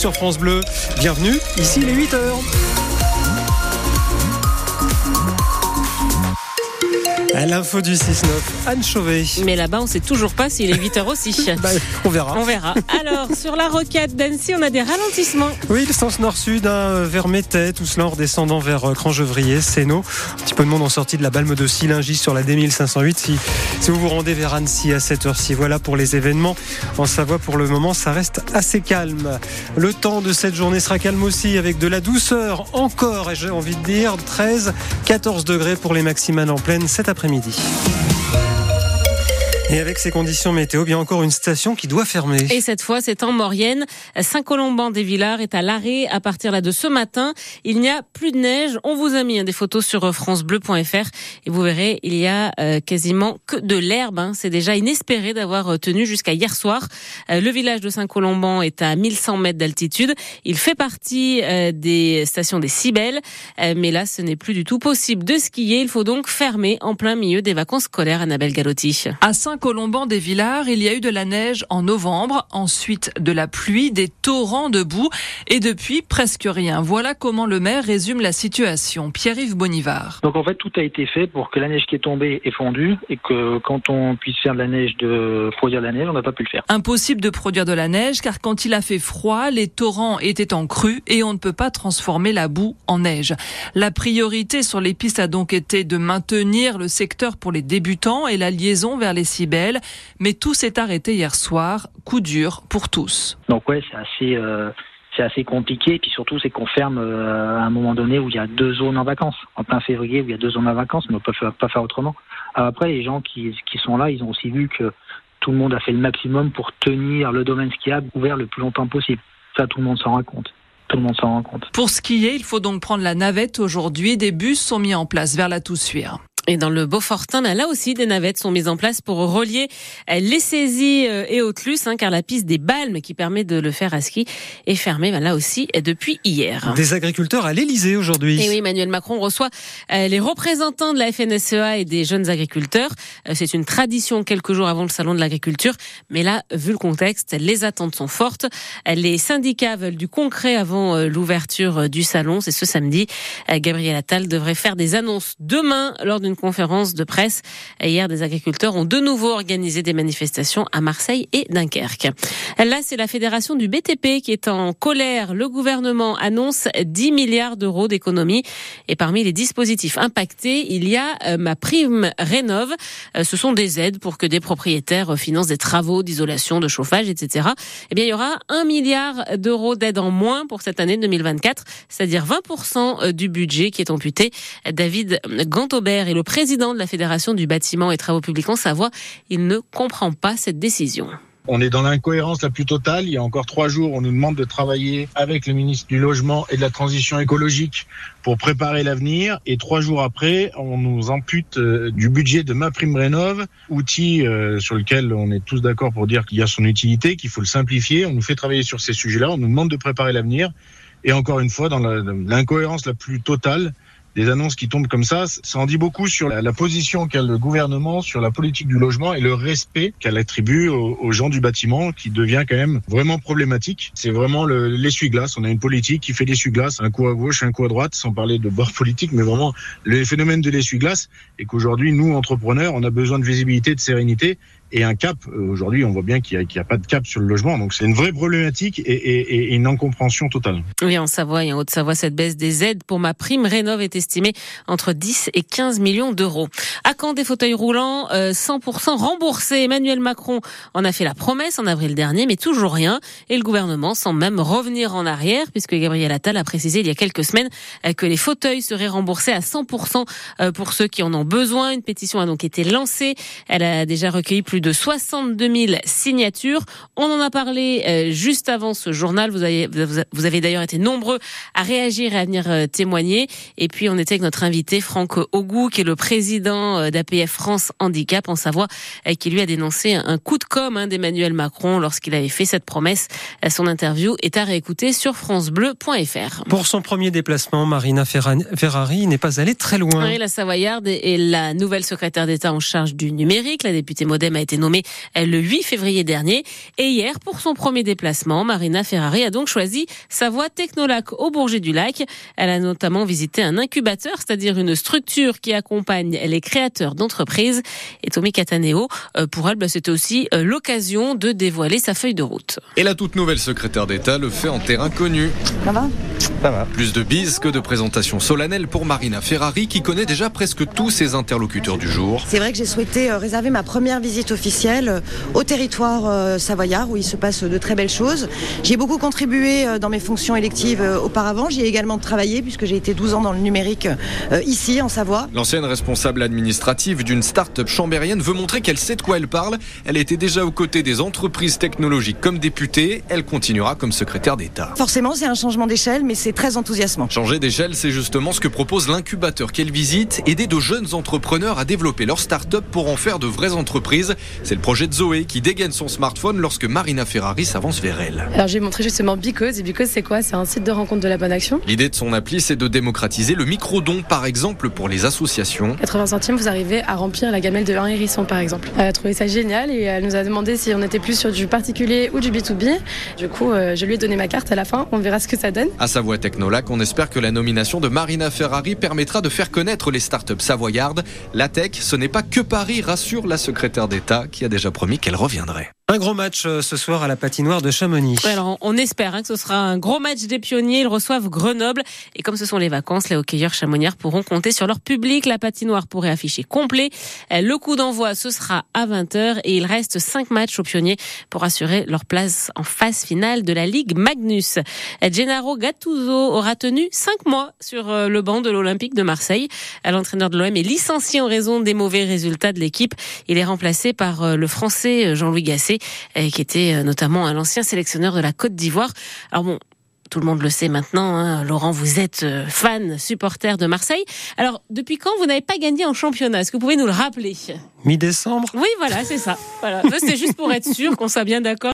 sur France Bleu. Bienvenue, ici les 8 heures. L'info du 6-9, Anne Chauvet. Mais là-bas, on sait toujours pas s'il est 8h aussi. bah, on verra. On verra. Alors, sur la rocade d'Annecy, on a des ralentissements. Oui, le sens nord-sud, hein, vers Métais, tout cela en redescendant vers euh, Crangevrier, Sénaux. Un petit peu de monde en sortie de la Balme de Sillingy sur la D1508 si, si vous vous rendez vers Annecy à cette heure-ci. Voilà pour les événements. En Savoie, pour le moment, ça reste assez calme. Le temps de cette journée sera calme aussi avec de la douceur encore, et j'ai envie de dire 13, 14 degrés pour les maximales en pleine cet après-midi midi et avec ces conditions météo, bien encore une station qui doit fermer. Et cette fois, c'est en Maurienne. Saint-Colomban-des-Villars est à l'arrêt à partir là de ce matin. Il n'y a plus de neige. On vous a mis hein, des photos sur francebleu.fr et vous verrez, il y a euh, quasiment que de l'herbe. Hein. C'est déjà inespéré d'avoir euh, tenu jusqu'à hier soir. Euh, le village de Saint-Colomban est à 1100 mètres d'altitude. Il fait partie des stations des Cibelles, mais là, ce n'est plus du tout possible de skier. Il faut donc fermer en plein milieu des vacances scolaires, Annabelle Galotti. À Colomban des Villars, il y a eu de la neige en novembre, ensuite de la pluie, des torrents de boue et depuis presque rien. Voilà comment le maire résume la situation. Pierre-Yves Bonivard. Donc en fait tout a été fait pour que la neige qui est tombée est fondue et que quand on puisse faire de la neige, de produire de la neige, on n'a pas pu le faire. Impossible de produire de la neige car quand il a fait froid, les torrents étaient en crue et on ne peut pas transformer la boue en neige. La priorité sur les pistes a donc été de maintenir le secteur pour les débutants et la liaison vers les cibles mais tout s'est arrêté hier soir. Coup dur pour tous. Donc ouais, c'est assez. Euh, c'est assez compliqué, et puis surtout c'est qu'on ferme euh, à un moment donné où il y a deux zones en vacances, en plein février où il y a deux zones en vacances, mais on peut pas faire autrement. après, les gens qui, qui sont là, ils ont aussi vu que tout le monde a fait le maximum pour tenir le domaine skiable ouvert le plus longtemps possible. Ça, tout le monde s'en rend compte. Tout le monde s'en rend compte. Pour skier, il faut donc prendre la navette aujourd'hui. Des bus sont mis en place vers la Toussuire. Et dans le Beaufortin, là aussi, des navettes sont mises en place pour relier euh, les saisies euh, et Autlus, hein, car la piste des Balmes qui permet de le faire à ski est fermée ben, là aussi depuis hier. Des agriculteurs à l'Elysée aujourd'hui. Et oui, Emmanuel Macron reçoit euh, les représentants de la FNSEA et des jeunes agriculteurs. C'est une tradition quelques jours avant le salon de l'agriculture, mais là, vu le contexte, les attentes sont fortes. Les syndicats veulent du concret avant l'ouverture du salon. C'est ce samedi. Gabriel Attal devrait faire des annonces demain lors d'une conférence de presse. Hier, des agriculteurs ont de nouveau organisé des manifestations à Marseille et Dunkerque. Là, c'est la fédération du BTP qui est en colère. Le gouvernement annonce 10 milliards d'euros d'économies. Et parmi les dispositifs impactés, il y a euh, ma prime rénove. Euh, ce sont des aides pour que des propriétaires financent des travaux d'isolation, de chauffage, etc. Eh bien, il y aura 1 milliard d'euros d'aide en moins pour cette année 2024, c'est-à-dire 20% du budget qui est amputé. David Gantobert est le président de la Fédération du bâtiment et travaux publics en Savoie, il ne comprend pas cette décision. On est dans l'incohérence la plus totale. Il y a encore trois jours, on nous demande de travailler avec le ministre du Logement et de la Transition écologique pour préparer l'avenir. Et trois jours après, on nous ampute euh, du budget de ma prime rénov, outil euh, sur lequel on est tous d'accord pour dire qu'il y a son utilité, qu'il faut le simplifier. On nous fait travailler sur ces sujets-là. On nous demande de préparer l'avenir. Et encore une fois, dans l'incohérence la plus totale, des annonces qui tombent comme ça, ça en dit beaucoup sur la, position qu'a le gouvernement sur la politique du logement et le respect qu'elle attribue aux, gens du bâtiment qui devient quand même vraiment problématique. C'est vraiment l'essuie-glace. On a une politique qui fait l'essuie-glace, un coup à gauche, un coup à droite, sans parler de bord politique, mais vraiment le phénomène de l'essuie-glace et qu'aujourd'hui, nous, entrepreneurs, on a besoin de visibilité, de sérénité et un cap. Euh, aujourd'hui, on voit bien qu'il n'y a, pas de cap sur le logement. Donc c'est une vraie problématique et, une incompréhension totale. Oui, en Savoie et en Haute-Savoie, cette baisse des aides pour ma prime rénov est estimée entre 10 et 15 millions d'euros. À quand des fauteuils roulants 100% euh, remboursés Emmanuel Macron en a fait la promesse en avril dernier, mais toujours rien. Et le gouvernement semble même revenir en arrière, puisque Gabriel Attal a précisé il y a quelques semaines euh, que les fauteuils seraient remboursés à 100% pour ceux qui en ont besoin. Une pétition a donc été lancée. Elle a déjà recueilli plus de 62 000 signatures. On en a parlé euh, juste avant ce journal. Vous avez, vous avez d'ailleurs été nombreux à réagir et à venir euh, témoigner. Et puis on était avec notre invité Franck Ogou, qui est le président euh, d'APF France Handicap en Savoie, qui lui a dénoncé un coup de com' hein, d'Emmanuel Macron lorsqu'il avait fait cette promesse. Son interview est à réécouter sur francebleu.fr. Pour son premier déplacement, Marina Ferrari n'est pas allée très loin. Oui, la Savoyarde est la nouvelle secrétaire d'État en charge du numérique. La députée Modem a été été nommée le 8 février dernier. Et hier, pour son premier déplacement, Marina Ferrari a donc choisi sa voie Technolac au Bourget du Lac. Elle a notamment visité un incubateur, c'est-à-dire une structure qui accompagne les créateurs d'entreprises. Et Tommy Cataneo, euh, pour elle, bah, c'était aussi euh, l'occasion de dévoiler sa feuille de route. Et la toute nouvelle secrétaire d'État le fait en terrain connu. Ça va? Ça va. Plus de bises que de présentations solennelles pour Marina Ferrari qui connaît déjà presque tous ses interlocuteurs du jour. C'est vrai que j'ai souhaité euh, réserver ma première visite officielle au territoire savoyard où il se passe de très belles choses. J'ai beaucoup contribué dans mes fonctions électives auparavant. J'y ai également travaillé puisque j'ai été 12 ans dans le numérique ici en Savoie. L'ancienne responsable administrative d'une start-up chambérienne veut montrer qu'elle sait de quoi elle parle. Elle était déjà aux côtés des entreprises technologiques comme députée. Elle continuera comme secrétaire d'État. Forcément, c'est un changement d'échelle, mais c'est très enthousiasmant. Changer d'échelle, c'est justement ce que propose l'incubateur qu'elle visite, aider de jeunes entrepreneurs à développer leur start-up pour en faire de vraies entreprises. C'est le projet de Zoé qui dégaine son smartphone lorsque Marina Ferrari s'avance vers elle. Alors j'ai montré justement Bicose. Et Bicose, c'est quoi? C'est un site de rencontre de la bonne action. L'idée de son appli, c'est de démocratiser le micro-don, par exemple, pour les associations. 80 centimes, vous arrivez à remplir la gamelle de 1 hérisson, par exemple. Elle a trouvé ça génial et elle nous a demandé si on était plus sur du particulier ou du B2B. Du coup, euh, je lui ai donné ma carte à la fin. On verra ce que ça donne. À Savoie Technolac, on espère que la nomination de Marina Ferrari permettra de faire connaître les startups savoyardes. La tech, ce n'est pas que Paris, rassure la secrétaire d'État qui a déjà promis qu'elle reviendrait. Un gros match euh, ce soir à la patinoire de Chamonix. alors on espère hein, que ce sera un gros match des pionniers. Ils reçoivent Grenoble. Et comme ce sont les vacances, les hockeyeurs chamoniards pourront compter sur leur public. La patinoire pourrait afficher complet. Euh, le coup d'envoi, ce sera à 20h. Et il reste 5 matchs aux pionniers pour assurer leur place en phase finale de la Ligue Magnus. Euh, Gennaro Gattuso aura tenu 5 mois sur le banc de l'Olympique de Marseille. L'entraîneur de l'OM est licencié en raison des mauvais résultats de l'équipe. Il est remplacé par le Français Jean-Louis Gasset qui était euh, notamment un ancien sélectionneur de la Côte d'Ivoire. Alors bon, tout le monde le sait maintenant, hein, Laurent, vous êtes euh, fan, supporter de Marseille. Alors, depuis quand vous n'avez pas gagné en championnat? Est-ce que vous pouvez nous le rappeler? Mi-décembre? Oui, voilà, c'est ça. Voilà. C'est juste pour être sûr qu'on soit bien d'accord.